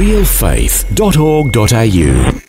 realfaith.org.au.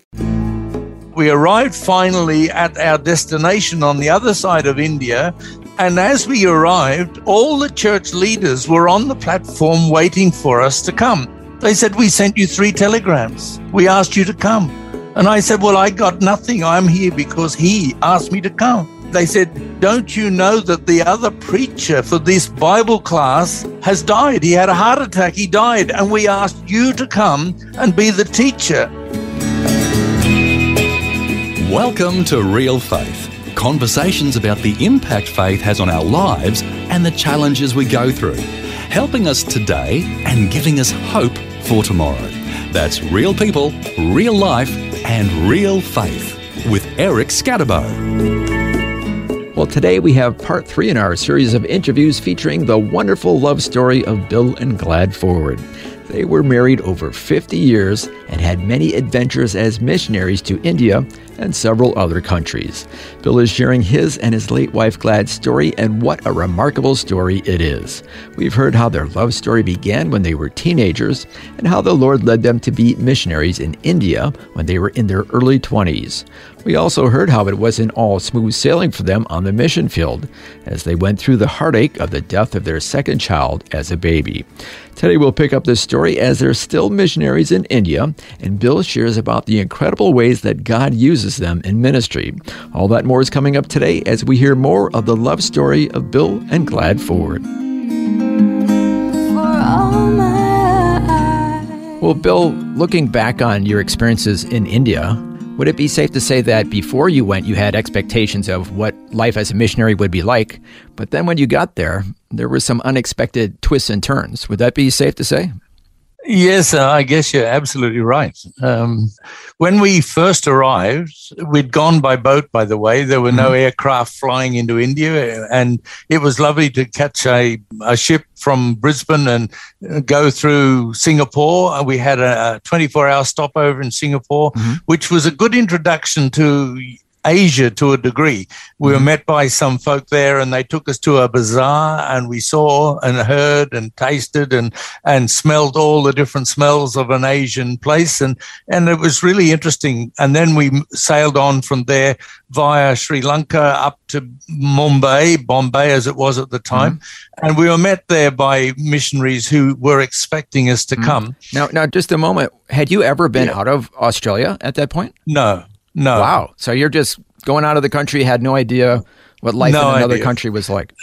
We arrived finally at our destination on the other side of India. And as we arrived, all the church leaders were on the platform waiting for us to come. They said, We sent you three telegrams. We asked you to come. And I said, Well, I got nothing. I'm here because he asked me to come they said, Don't you know that the other preacher for this Bible class has died? He had a heart attack, he died, and we asked you to come and be the teacher. Welcome to Real Faith conversations about the impact faith has on our lives and the challenges we go through, helping us today and giving us hope for tomorrow. That's real people, real life, and real faith with Eric Skattebo. Well, today we have part three in our series of interviews featuring the wonderful love story of Bill and Glad Ford. They were married over 50 years and had many adventures as missionaries to India and several other countries. Bill is sharing his and his late wife Glad's story, and what a remarkable story it is. We've heard how their love story began when they were teenagers, and how the Lord led them to be missionaries in India when they were in their early 20s. We also heard how it wasn't all smooth sailing for them on the mission field as they went through the heartache of the death of their second child as a baby. Today we'll pick up this story as they're still missionaries in India, and Bill shares about the incredible ways that God uses them in ministry. All that more is coming up today as we hear more of the love story of Bill and Glad Ford. Well, Bill, looking back on your experiences in India, would it be safe to say that before you went, you had expectations of what life as a missionary would be like, but then when you got there, there were some unexpected twists and turns? Would that be safe to say? Yes, uh, I guess you're absolutely right. Um, when we first arrived, we'd gone by boat, by the way. There were no mm-hmm. aircraft flying into India, and it was lovely to catch a, a ship from Brisbane and uh, go through Singapore. We had a 24 hour stopover in Singapore, mm-hmm. which was a good introduction to Asia to a degree. We were mm-hmm. met by some folk there and they took us to a bazaar and we saw and heard and tasted and, and smelled all the different smells of an Asian place. And, and it was really interesting. And then we sailed on from there via Sri Lanka up to Mumbai, Bombay as it was at the time. Mm-hmm. And we were met there by missionaries who were expecting us to mm-hmm. come. Now, now, just a moment. Had you ever been yeah. out of Australia at that point? No, no. Wow. So you're just going out of the country, had no idea what life no in another idea. country was like.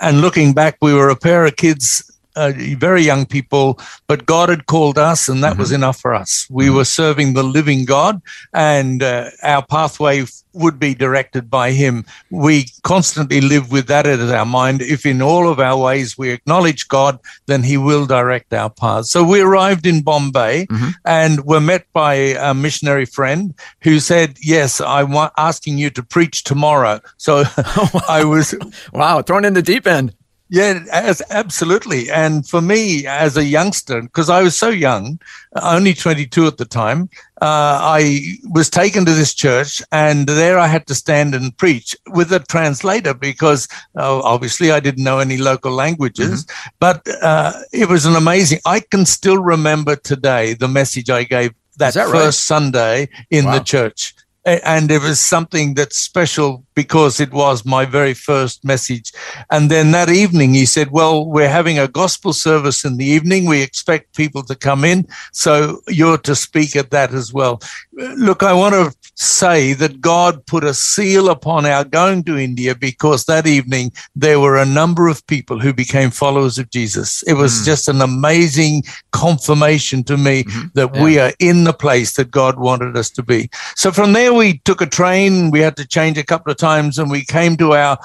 And looking back, we were a pair of kids uh, very young people, but God had called us, and that mm-hmm. was enough for us. We mm-hmm. were serving the living God, and uh, our pathway would be directed by Him. We constantly live with that as our mind. If in all of our ways we acknowledge God, then He will direct our paths. So we arrived in Bombay mm-hmm. and were met by a missionary friend who said, Yes, I'm asking you to preach tomorrow. So I was. wow, thrown in the deep end. Yeah, as, absolutely. And for me, as a youngster, because I was so young, only 22 at the time, uh, I was taken to this church, and there I had to stand and preach with a translator because uh, obviously I didn't know any local languages. Mm-hmm. But uh, it was an amazing. I can still remember today the message I gave that, that first right? Sunday in wow. the church and it was something that's special because it was my very first message. And then that evening, he said, Well, we're having a gospel service in the evening. We expect people to come in. So you're to speak at that as well. Look, I want to say that God put a seal upon our going to India because that evening there were a number of people who became followers of Jesus. It was mm. just an amazing confirmation to me mm-hmm. that yeah. we are in the place that God wanted us to be. So from there, we took a train. We had to change a couple of times and we came to our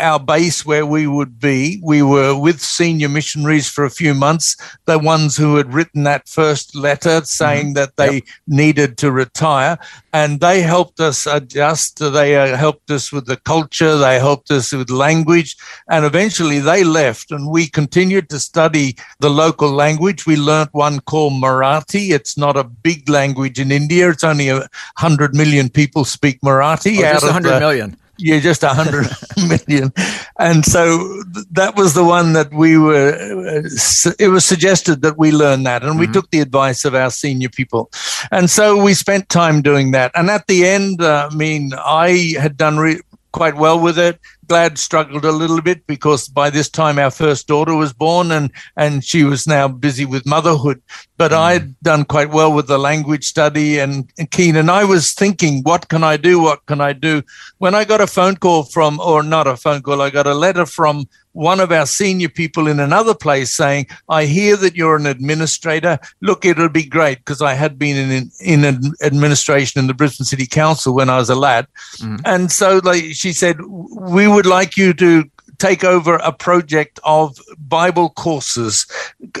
our base where we would be. We were with senior missionaries for a few months, the ones who had written that first letter saying mm-hmm. that they yep. needed to retire. And they helped us adjust. They uh, helped us with the culture. They helped us with language. And eventually they left and we continued to study the local language. We learnt one called Marathi. It's not a big language in India. It's only a hundred million people speak Marathi. Oh, just a hundred million yeah, just a hundred million. And so th- that was the one that we were, uh, it was suggested that we learn that. And mm-hmm. we took the advice of our senior people. And so we spent time doing that. And at the end, uh, I mean, I had done re- quite well with it. Glad struggled a little bit because by this time our first daughter was born and, and she was now busy with motherhood. But mm. I'd done quite well with the language study and, and keen. And I was thinking, what can I do? What can I do? When I got a phone call from, or not a phone call, I got a letter from one of our senior people in another place saying, I hear that you're an administrator. Look, it'll be great because I had been in, in administration in the Brisbane City Council when I was a lad. Mm. And so like, she said, we would like you to take over a project of Bible courses.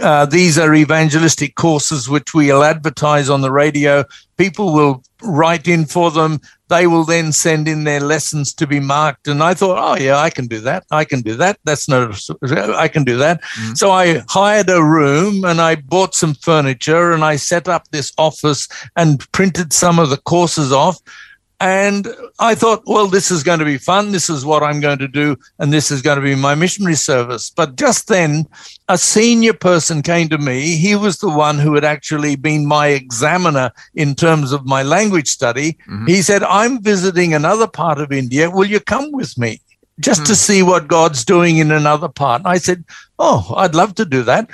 Uh, these are evangelistic courses which we'll advertise on the radio. People will write in for them. They will then send in their lessons to be marked. And I thought, oh, yeah, I can do that. I can do that. That's no, I can do that. Mm-hmm. So I hired a room and I bought some furniture and I set up this office and printed some of the courses off. And I thought, well, this is going to be fun. This is what I'm going to do. And this is going to be my missionary service. But just then, a senior person came to me. He was the one who had actually been my examiner in terms of my language study. Mm-hmm. He said, I'm visiting another part of India. Will you come with me? Just mm-hmm. to hmm. see what God's doing in another part. I said, Oh, I'd love to do that.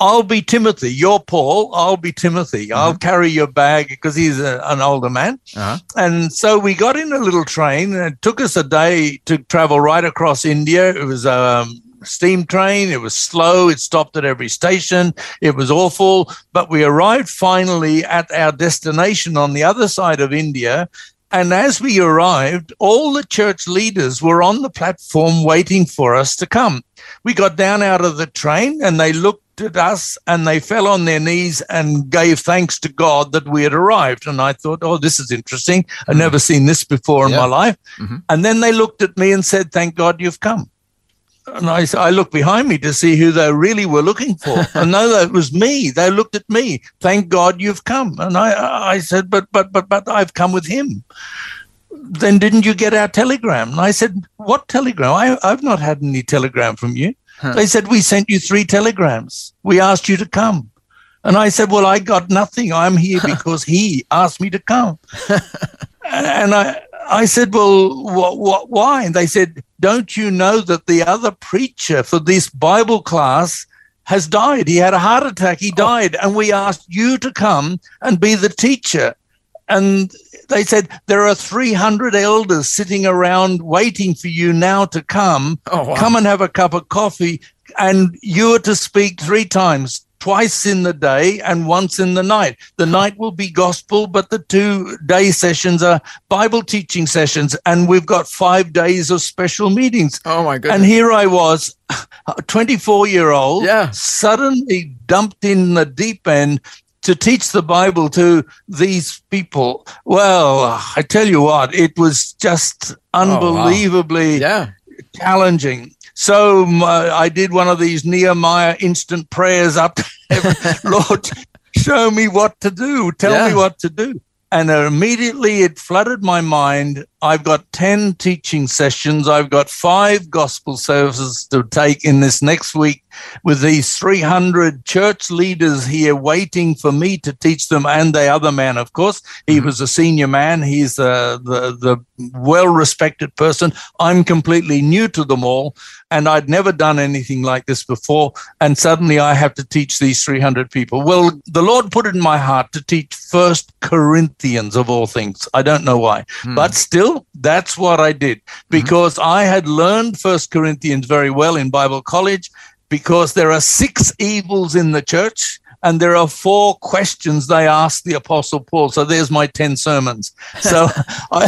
I'll be Timothy. You're Paul. I'll be Timothy. Uh-huh. I'll carry your bag because he's a, an older man. Uh-huh. And so we got in a little train. And it took us a day to travel right across India. It was a um, steam train. It was slow. It stopped at every station. It was awful. But we arrived finally at our destination on the other side of India. And as we arrived, all the church leaders were on the platform waiting for us to come. We got down out of the train and they looked at us and they fell on their knees and gave thanks to God that we had arrived. And I thought, oh, this is interesting. I've mm-hmm. never seen this before in yeah. my life. Mm-hmm. And then they looked at me and said, thank God you've come. And I, I looked behind me to see who they really were looking for. and no, that was me. They looked at me. Thank God you've come. And I, I said, but, but, but, but I've come with him then didn't you get our telegram? And I said, What telegram? I, I've not had any telegram from you. Huh. They said, We sent you three telegrams. We asked you to come. And I said, Well, I got nothing. I'm here because he asked me to come. and I, I said, Well, what, what, why? And they said, Don't you know that the other preacher for this Bible class has died? He had a heart attack. He oh. died. And we asked you to come and be the teacher. And they said there are 300 elders sitting around waiting for you now to come. Oh, wow. Come and have a cup of coffee. And you are to speak three times, twice in the day and once in the night. The night will be gospel, but the two day sessions are Bible teaching sessions. And we've got five days of special meetings. Oh, my goodness. And here I was, a 24 year old, yeah. suddenly dumped in the deep end to teach the Bible to these people, well, I tell you what, it was just unbelievably oh, wow. yeah. challenging. So uh, I did one of these Nehemiah instant prayers up to heaven. Lord, show me what to do. Tell yeah. me what to do. And immediately it flooded my mind. I've got 10 teaching sessions. I've got five gospel services to take in this next week with these 300 church leaders here waiting for me to teach them and the other man, of course. He mm-hmm. was a senior man. He's uh, the, the well respected person. I'm completely new to them all and I'd never done anything like this before. And suddenly I have to teach these 300 people. Well, the Lord put it in my heart to teach First Corinthians of all things. I don't know why, hmm. but still, that's what I did mm-hmm. because mm-hmm. I had learned First Corinthians very well in Bible college because there are six evils in the church and there are four questions they ask the apostle paul so there's my 10 sermons so i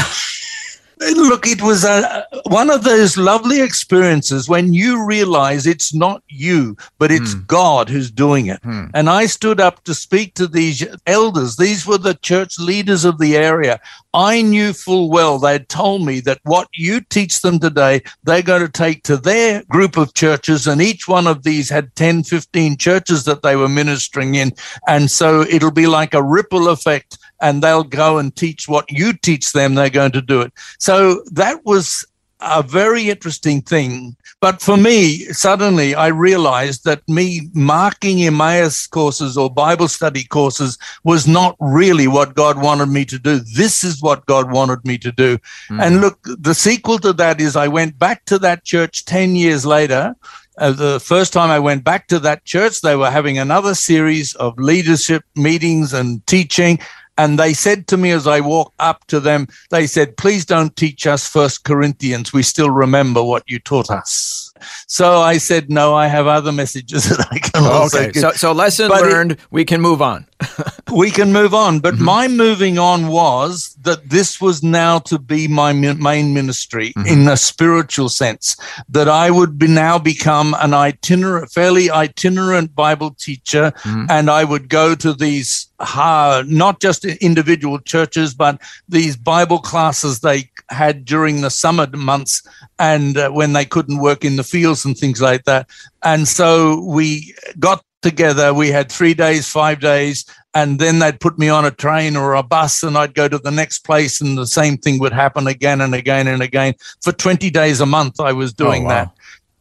Look, it was a, one of those lovely experiences when you realize it's not you, but it's mm. God who's doing it. Mm. And I stood up to speak to these elders. These were the church leaders of the area. I knew full well they'd told me that what you teach them today, they're going to take to their group of churches. And each one of these had 10, 15 churches that they were ministering in. And so it'll be like a ripple effect and they'll go and teach what you teach them, they're going to do it. So that was a very interesting thing. But for me, suddenly I realized that me marking Emmaus courses or Bible study courses was not really what God wanted me to do. This is what God wanted me to do. Mm. And look, the sequel to that is I went back to that church 10 years later. Uh, the first time I went back to that church, they were having another series of leadership meetings and teaching. And they said to me as I walked up to them, they said, please don't teach us First Corinthians. We still remember what you taught us. So I said, no, I have other messages that I can also okay. So, so lesson but learned, it, we can move on. we can move on. But mm-hmm. my moving on was that this was now to be my main ministry mm-hmm. in a spiritual sense, that I would be now become an itinerant, fairly itinerant Bible teacher, mm-hmm. and I would go to these uh, not just individual churches, but these Bible classes they had during the summer months and uh, when they couldn't work in the fields and things like that. And so we got together. We had three days, five days, and then they'd put me on a train or a bus and I'd go to the next place and the same thing would happen again and again and again. For 20 days a month, I was doing oh, wow. that.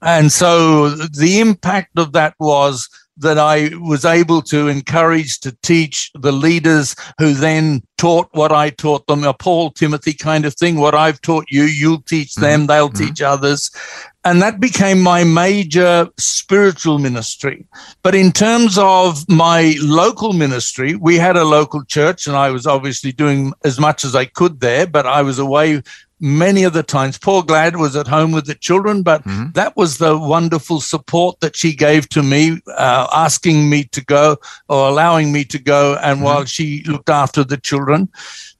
And so the impact of that was that I was able to encourage to teach the leaders who then taught what I taught them, a Paul Timothy kind of thing. What I've taught you, you'll teach them, mm-hmm. they'll mm-hmm. teach others. And that became my major spiritual ministry. But in terms of my local ministry, we had a local church and I was obviously doing as much as I could there, but I was away many of the times. Paul Glad was at home with the children, but mm-hmm. that was the wonderful support that she gave to me, uh, asking me to go or allowing me to go, and mm-hmm. while she looked after the children.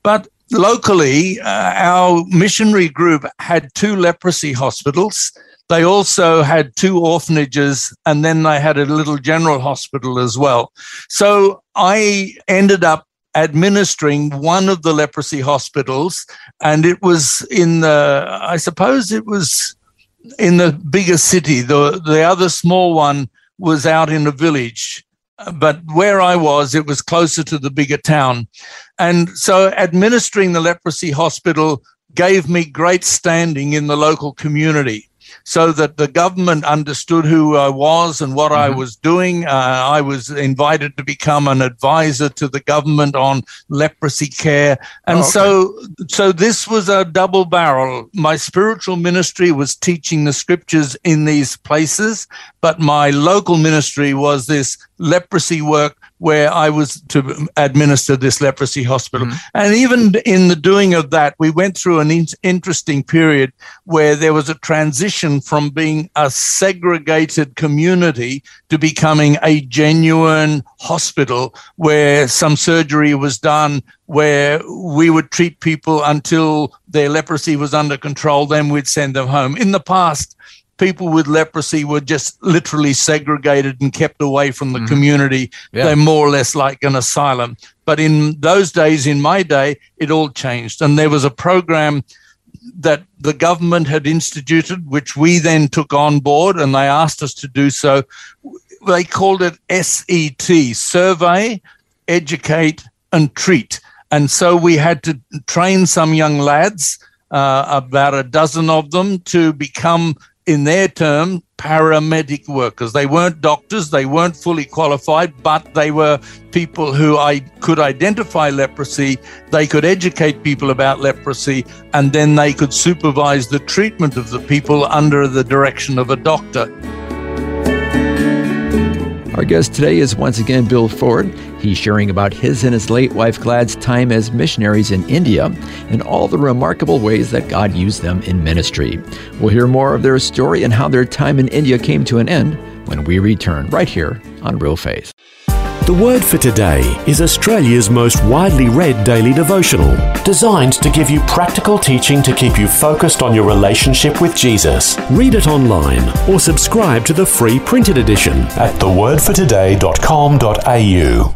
But locally, uh, our missionary group had two leprosy hospitals. They also had two orphanages, and then they had a little general hospital as well. So I ended up administering one of the leprosy hospitals, and it was in the, I suppose it was in the bigger city. The the other small one was out in a village, but where I was, it was closer to the bigger town, and so administering the leprosy hospital gave me great standing in the local community so that the government understood who I was and what mm-hmm. I was doing. Uh, I was invited to become an advisor to the government on leprosy care. And oh, okay. so, so this was a double barrel. My spiritual ministry was teaching the scriptures in these places, but my local ministry was this leprosy work where I was to administer this leprosy hospital. Mm-hmm. And even in the doing of that, we went through an in- interesting period where there was a transition from being a segregated community to becoming a genuine hospital where some surgery was done, where we would treat people until their leprosy was under control, then we'd send them home. In the past, people with leprosy were just literally segregated and kept away from the mm-hmm. community. Yeah. They're more or less like an asylum. But in those days, in my day, it all changed. And there was a program that the government had instituted, which we then took on board, and they asked us to do so. They called it SET Survey, Educate, and Treat. And so we had to train some young lads, uh, about a dozen of them, to become in their term, paramedic workers. They weren't doctors, they weren't fully qualified, but they were people who I could identify leprosy, they could educate people about leprosy, and then they could supervise the treatment of the people under the direction of a doctor. Our guest today is once again Bill Ford. He's sharing about his and his late wife Glad's time as missionaries in India and all the remarkable ways that God used them in ministry. We'll hear more of their story and how their time in India came to an end when we return right here on Real Faith. The Word for Today is Australia's most widely read daily devotional, designed to give you practical teaching to keep you focused on your relationship with Jesus. Read it online or subscribe to the free printed edition at thewordfortoday.com.au.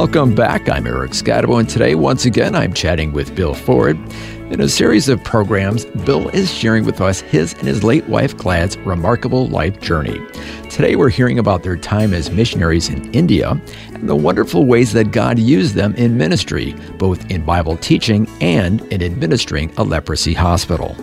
Welcome back. I'm Eric Skattebo, and today, once again, I'm chatting with Bill Ford. In a series of programs, Bill is sharing with us his and his late wife Glad's remarkable life journey. Today, we're hearing about their time as missionaries in India and the wonderful ways that God used them in ministry, both in Bible teaching and in administering a leprosy hospital.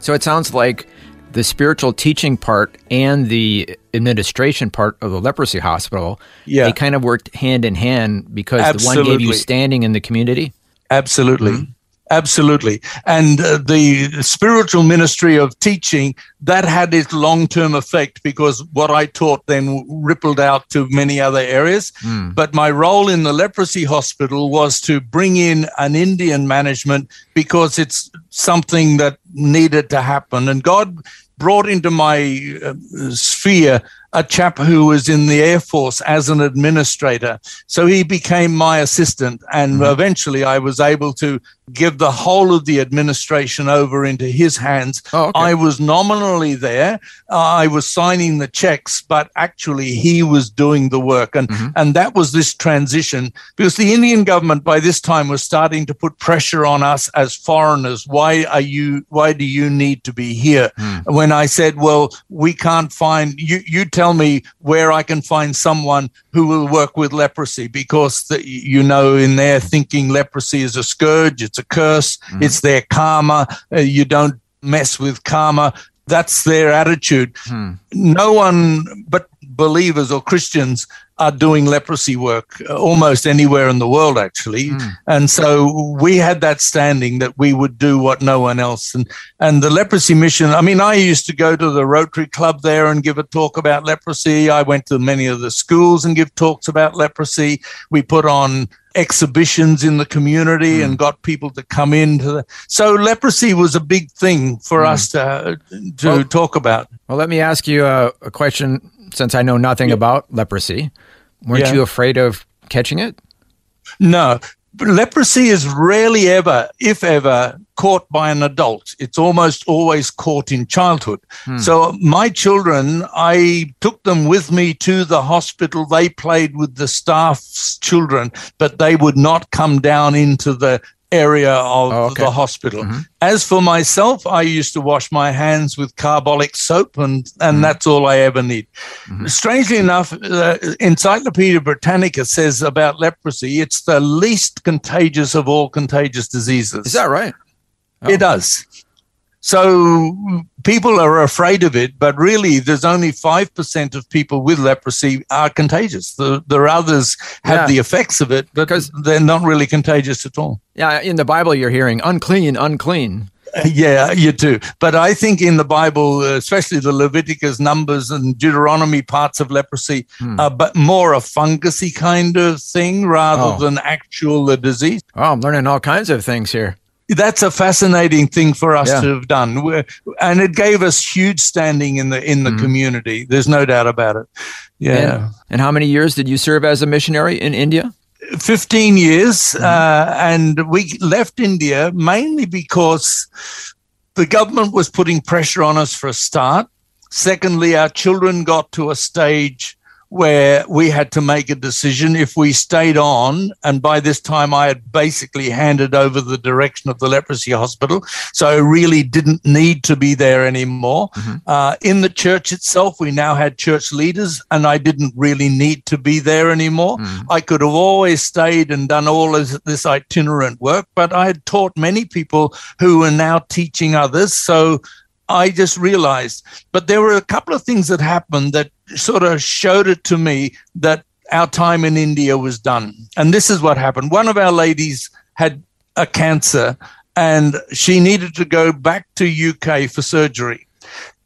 So it sounds like the spiritual teaching part and the administration part of the leprosy hospital, yeah. they kind of worked hand in hand because Absolutely. the one gave you standing in the community. Absolutely. Mm-hmm. Absolutely. And uh, the spiritual ministry of teaching, that had its long term effect because what I taught then rippled out to many other areas. Mm. But my role in the leprosy hospital was to bring in an Indian management because it's something that needed to happen. And God brought into my uh, sphere a chap who was in the Air Force as an administrator. So he became my assistant. And mm-hmm. eventually I was able to give the whole of the administration over into his hands. Oh, okay. I was nominally there. Uh, I was signing the checks, but actually he was doing the work. And, mm-hmm. and that was this transition because the Indian government by this time was starting to put pressure on us as foreigners. Why are you, why do you need to be here? Mm. When I said, well, we can't find, you, you tell me where I can find someone who will work with leprosy because the, you know, in their thinking, leprosy is a scourge it's a curse. Mm. It's their karma. Uh, you don't mess with karma. That's their attitude. Mm. No one but believers or Christians are doing leprosy work uh, almost anywhere in the world, actually. Mm. And so we had that standing that we would do what no one else. And and the leprosy mission. I mean, I used to go to the Rotary Club there and give a talk about leprosy. I went to many of the schools and give talks about leprosy. We put on exhibitions in the community mm. and got people to come into the, so leprosy was a big thing for mm. us to to well, talk about well let me ask you a, a question since i know nothing yeah. about leprosy weren't yeah. you afraid of catching it no leprosy is rarely ever, if ever, caught by an adult. It's almost always caught in childhood. Hmm. So my children, I took them with me to the hospital. They played with the staff's children, but they would not come down into the area of oh, okay. the hospital. Mm-hmm. As for myself, I used to wash my hands with carbolic soap, and and mm-hmm. that's all I ever need. Mm-hmm. Strangely enough, uh, Encyclopedia Britannica says about leprosy, it's the least contagious of all contagious diseases. Is that right? Oh. It does. So people are afraid of it, but really there's only 5% of people with leprosy are contagious. The, the others have yeah. the effects of it, but because they're not really contagious at all. Yeah, in the Bible you're hearing unclean, unclean. Yeah, you do. But I think in the Bible, especially the Leviticus, Numbers, and Deuteronomy parts of leprosy, hmm. are but more a fungusy kind of thing rather oh. than actual disease. Oh, I'm learning all kinds of things here that's a fascinating thing for us yeah. to have done. And it gave us huge standing in the in the mm community. There's no doubt about it. Yeah. And, and, how many years did you serve as a missionary in india? 15 years mm uh, and we left india mainly because the government was putting pressure on us for a start. Secondly our children got to a stage where we had to make a decision if we stayed on. And by this time, I had basically handed over the direction of the leprosy hospital. So I really didn't need to be there anymore. Mm-hmm. Uh, in the church itself, we now had church leaders, and I didn't really need to be there anymore. Mm-hmm. I could have always stayed and done all of this itinerant work, but I had taught many people who were now teaching others. So I just realized. But there were a couple of things that happened that sort of showed it to me that our time in India was done. And this is what happened. One of our ladies had a cancer and she needed to go back to UK for surgery.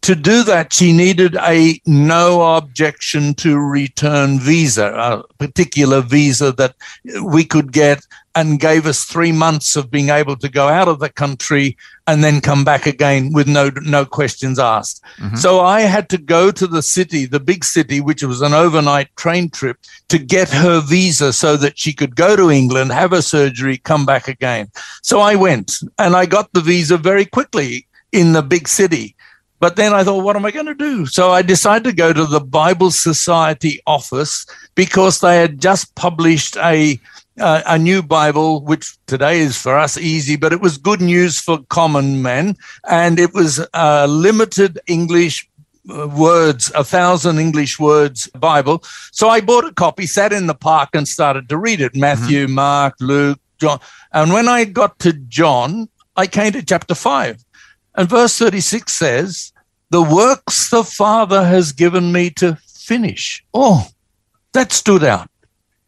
To do that, she needed a no objection to return visa, a particular visa that we could get and gave us three months of being able to go out of the country and then come back again with no no questions asked. Mm-hmm. So I had to go to the city, the big city, which was an overnight train trip, to get her visa so that she could go to England, have her surgery, come back again. So I went and I got the visa very quickly in the big city. But then I thought, what am I going to do? So I decided to go to the Bible Society office because they had just published a uh, a new Bible, which today is for us easy, but it was good news for common men. And it was a limited English uh, words, a thousand English words Bible. So I bought a copy, sat in the park, and started to read it Matthew, mm-hmm. Mark, Luke, John. And when I got to John, I came to chapter 5. And verse 36 says, The works the Father has given me to finish. Oh, that stood out.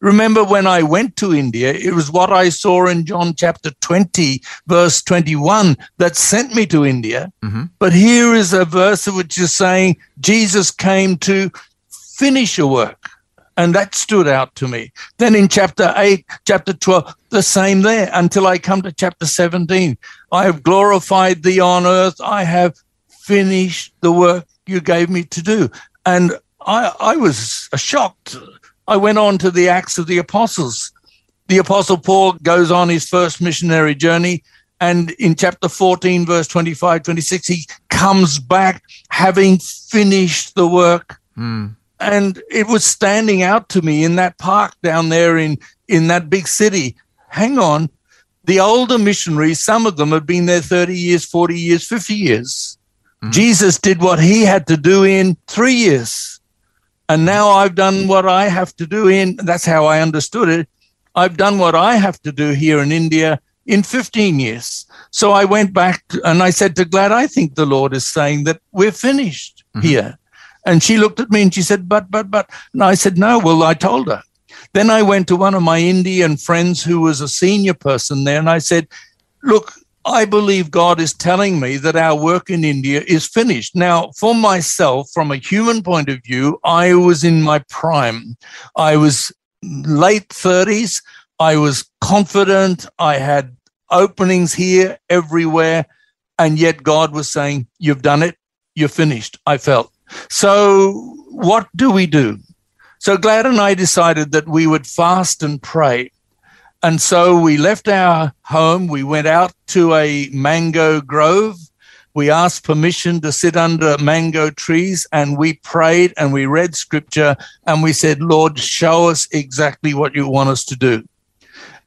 Remember when I went to India, it was what I saw in John chapter 20, verse 21, that sent me to India. Mm-hmm. But here is a verse which is saying Jesus came to finish a work. And that stood out to me. Then in chapter 8, chapter 12, the same there until I come to chapter 17. I have glorified thee on earth. I have finished the work you gave me to do. And I, I was shocked I went on to the Acts of the Apostles. The Apostle Paul goes on his first missionary journey. And in chapter 14, verse 25, 26, he comes back having finished the work. Mm. And it was standing out to me in that park down there in, in that big city. Hang on. The older missionaries, some of them had been there 30 years, 40 years, 50 years. Mm. Jesus did what he had to do in three years. And now I've done what I have to do in, that's how I understood it. I've done what I have to do here in India in 15 years. So I went back and I said to Glad, I think the Lord is saying that we're finished mm-hmm. here. And she looked at me and she said, But, but, but. And I said, No, well, I told her. Then I went to one of my Indian friends who was a senior person there and I said, Look, I believe God is telling me that our work in India is finished. Now, for myself, from a human point of view, I was in my prime. I was late 30s. I was confident. I had openings here, everywhere. And yet God was saying, You've done it. You're finished. I felt. So, what do we do? So, Glad and I decided that we would fast and pray and so we left our home. We went out to a mango grove. We asked permission to sit under mango trees and we prayed and we read scripture and we said, Lord, show us exactly what you want us to do.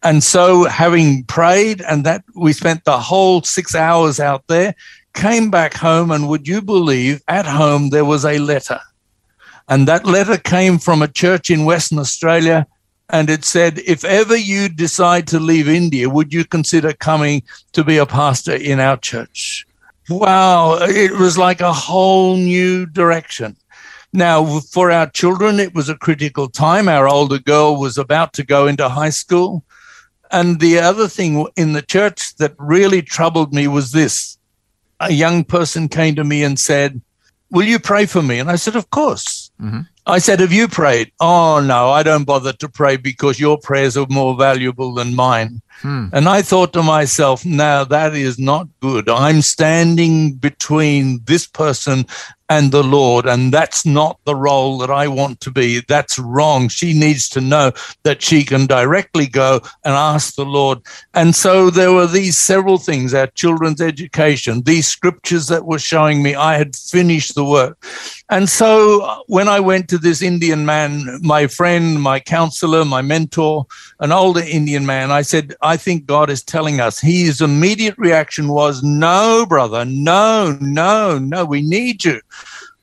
And so, having prayed and that we spent the whole six hours out there, came back home. And would you believe at home there was a letter? And that letter came from a church in Western Australia and it said, if ever you decide to leave India, would you consider coming to be a pastor in our church? Wow, it was like a whole new direction. Now, for our children, it was a critical time. Our older girl was about to go into high school. And the other thing in the church that really troubled me was this a young person came to me and said, Will you pray for me? And I said, Of course. Mm-hmm. I said, Have you prayed? Oh, no, I don't bother to pray because your prayers are more valuable than mine. Hmm. And I thought to myself, now that is not good. I'm standing between this person and the Lord. And that's not the role that I want to be. That's wrong. She needs to know that she can directly go and ask the Lord. And so there were these several things our children's education, these scriptures that were showing me I had finished the work. And so when I went to this Indian man, my friend, my counselor, my mentor, an older Indian man, I said, I think God is telling us. His immediate reaction was, No, brother, no, no, no, we need you.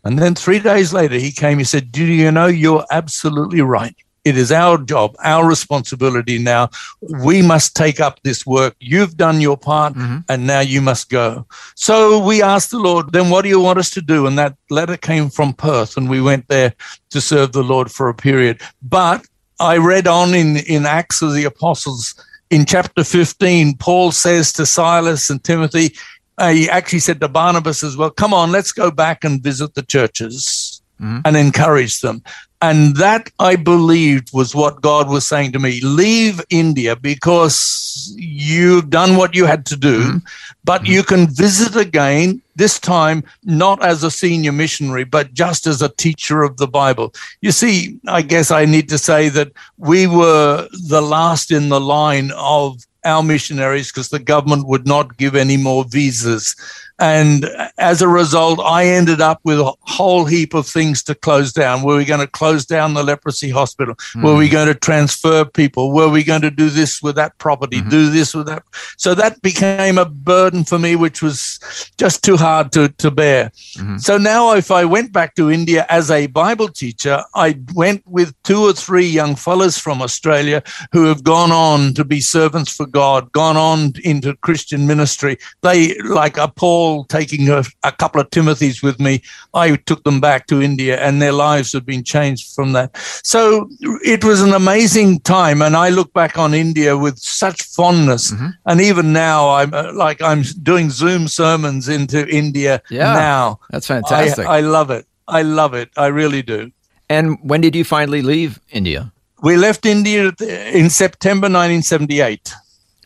And then three days later, he came. He said, Do you know you're absolutely right? It is our job, our responsibility now. We must take up this work. You've done your part, mm-hmm. and now you must go. So we asked the Lord, then what do you want us to do? And that letter came from Perth, and we went there to serve the Lord for a period. But I read on in, in Acts of the Apostles in chapter 15, Paul says to Silas and Timothy, uh, he actually said to Barnabas as well, come on, let's go back and visit the churches mm-hmm. and encourage them. And that I believed was what God was saying to me leave India because you've done what you had to do, mm-hmm. but mm-hmm. you can visit again, this time not as a senior missionary, but just as a teacher of the Bible. You see, I guess I need to say that we were the last in the line of our missionaries because the government would not give any more visas. And as a result, I ended up with a whole heap of things to close down. Were we going to close down the leprosy hospital? Mm. Were we hmm. going to transfer people? Were we going to do this with that property, mm-hmm. do this with that? So that became a burden for me, which was just too hard to, to bear. Mm-hmm. So now, if I went back to India as a Bible teacher, I went with two or three young fellows from Australia who have gone on to be servants for God, gone on into Christian ministry. They, like a Paul, taking a, a, couple of Timothys with me, I took them back to India and their lives have been changed from that. So it was an amazing time. And I look back on India with such fondness. Mm-hmm. And even now, I'm uh, like, I'm doing Zoom sermons into India yeah, now. That's fantastic. I, I love it. I love it. I really do. And when did you finally leave India? We left India in September 1978.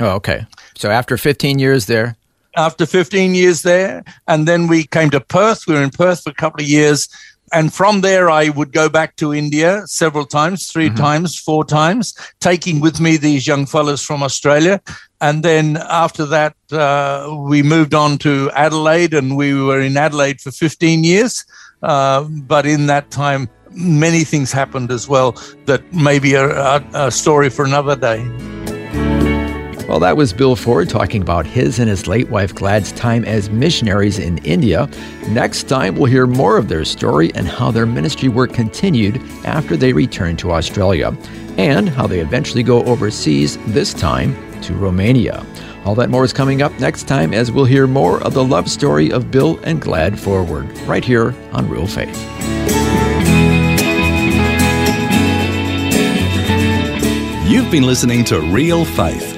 Oh, okay. So after 15 years there, after 15 years there. And then we came to Perth. We were in Perth for a couple of years. And from there, I would go back to India several times, 3 mm-hmm. times, four times, taking with me these young fellows from Australia. And then after that, uh, we moved on to Adelaide, and we were in Adelaide for 15 years. Uh, but in that time, many things happened as well that may be a, a, a story for another day. Well, that was Bill Ford talking about his and his late wife Glad's time as missionaries in India. Next time, we'll hear more of their story and how their ministry work continued after they returned to Australia, and how they eventually go overseas, this time to Romania. All that more is coming up next time as we'll hear more of the love story of Bill and Glad Ford, right here on Real Faith. You've been listening to Real Faith.